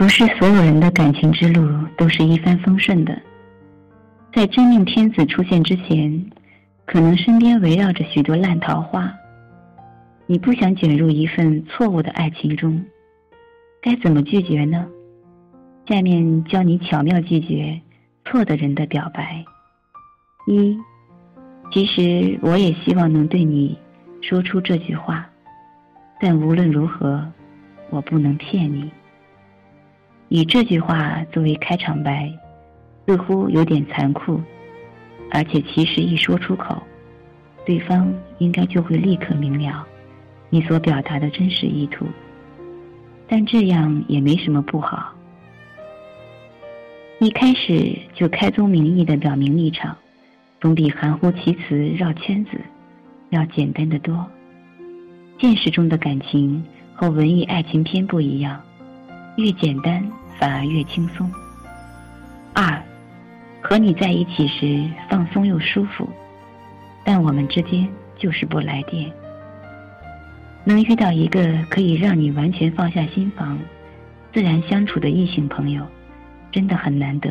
不是所有人的感情之路都是一帆风顺的。在真命天子出现之前，可能身边围绕着许多烂桃花。你不想卷入一份错误的爱情中，该怎么拒绝呢？下面教你巧妙拒绝错的人的表白。一，其实我也希望能对你说出这句话，但无论如何，我不能骗你。以这句话作为开场白，似乎有点残酷，而且其实一说出口，对方应该就会立刻明了你所表达的真实意图。但这样也没什么不好。一开始就开宗明义的表明立场，总比含糊其辞绕圈子要简单的多。现实中的感情和文艺爱情片不一样，越简单。反而越轻松。二，和你在一起时放松又舒服，但我们之间就是不来电。能遇到一个可以让你完全放下心房、自然相处的异性朋友，真的很难得。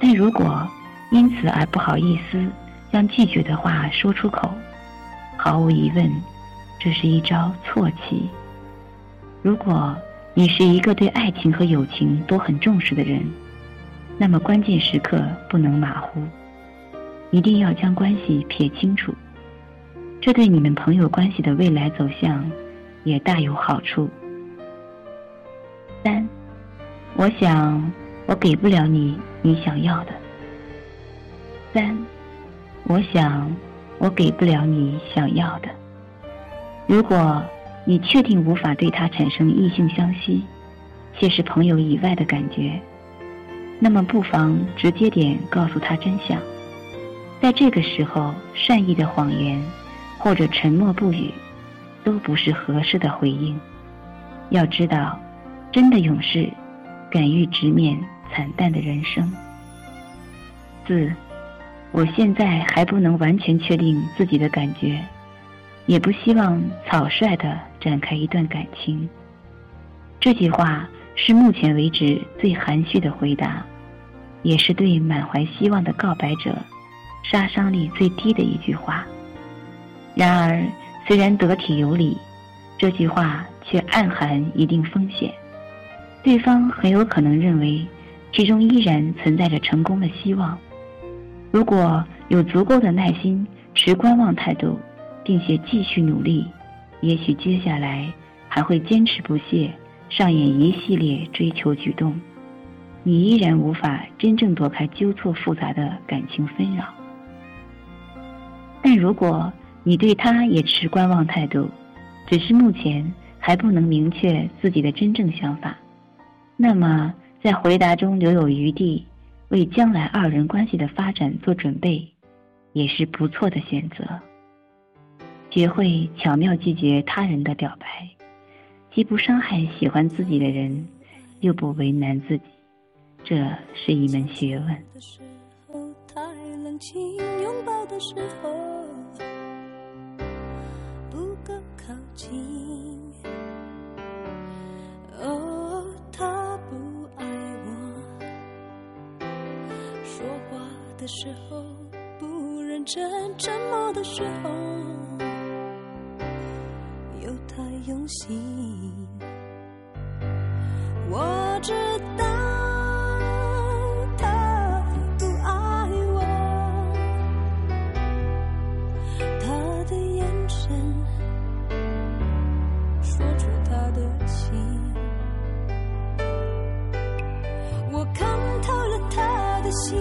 但如果因此而不好意思将拒绝的话说出口，毫无疑问，这是一招错棋。如果。你是一个对爱情和友情都很重视的人，那么关键时刻不能马虎，一定要将关系撇清楚，这对你们朋友关系的未来走向也大有好处。三，我想我给不了你你想要的。三，我想我给不了你想要的。如果。你确定无法对他产生异性相吸，且是朋友以外的感觉，那么不妨直接点告诉他真相。在这个时候，善意的谎言或者沉默不语，都不是合适的回应。要知道，真的勇士敢于直面惨淡的人生。四，我现在还不能完全确定自己的感觉。也不希望草率的展开一段感情。这句话是目前为止最含蓄的回答，也是对满怀希望的告白者杀伤力最低的一句话。然而，虽然得体有理，这句话却暗含一定风险。对方很有可能认为其中依然存在着成功的希望。如果有足够的耐心，持观望态度。并且继续努力，也许接下来还会坚持不懈，上演一系列追求举动，你依然无法真正躲开纠错复杂的感情纷扰。但如果你对他也持观望态度，只是目前还不能明确自己的真正想法，那么在回答中留有余地，为将来二人关系的发展做准备，也是不错的选择。学会巧妙拒绝他人的表白，既不伤害喜欢自己的人，又不为难自己，这是一门学问。太冷清，拥抱的时候不够靠近。哦，他不爱我，说话的时候不认真，沉默的时候。太用心，我知道他不爱我，他的眼神说出他的情，我看透了他的心。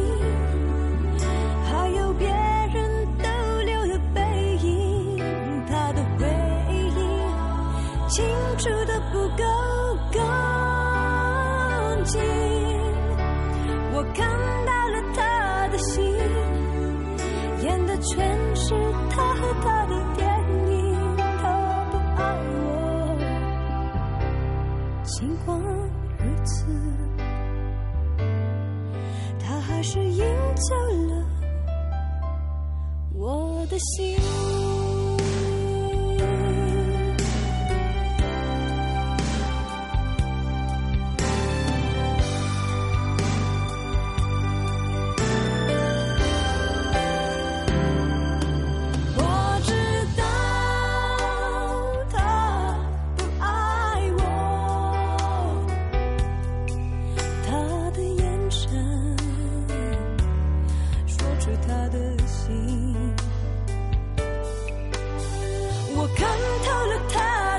干净，我看到了他的心，演的全是他和他的电影。他不爱我，尽管如此，他还是赢走了我的心。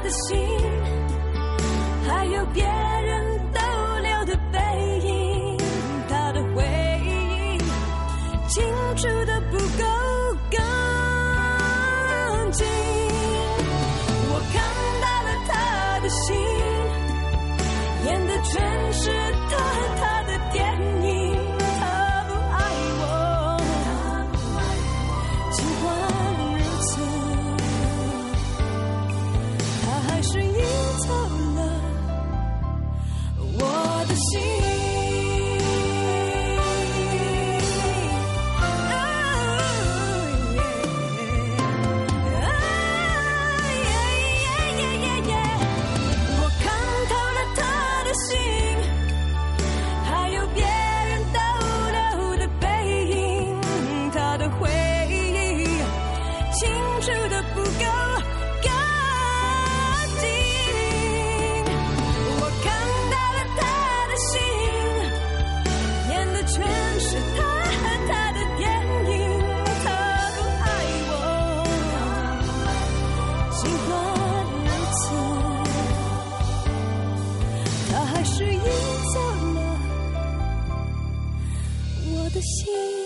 的心。还有别人逗留的背影他的回忆清楚的的回忆清楚的不够干净。我看到了他的心，演的全是他和他的电影。他不爱我，尽管如此，他还是赢走了。我的心。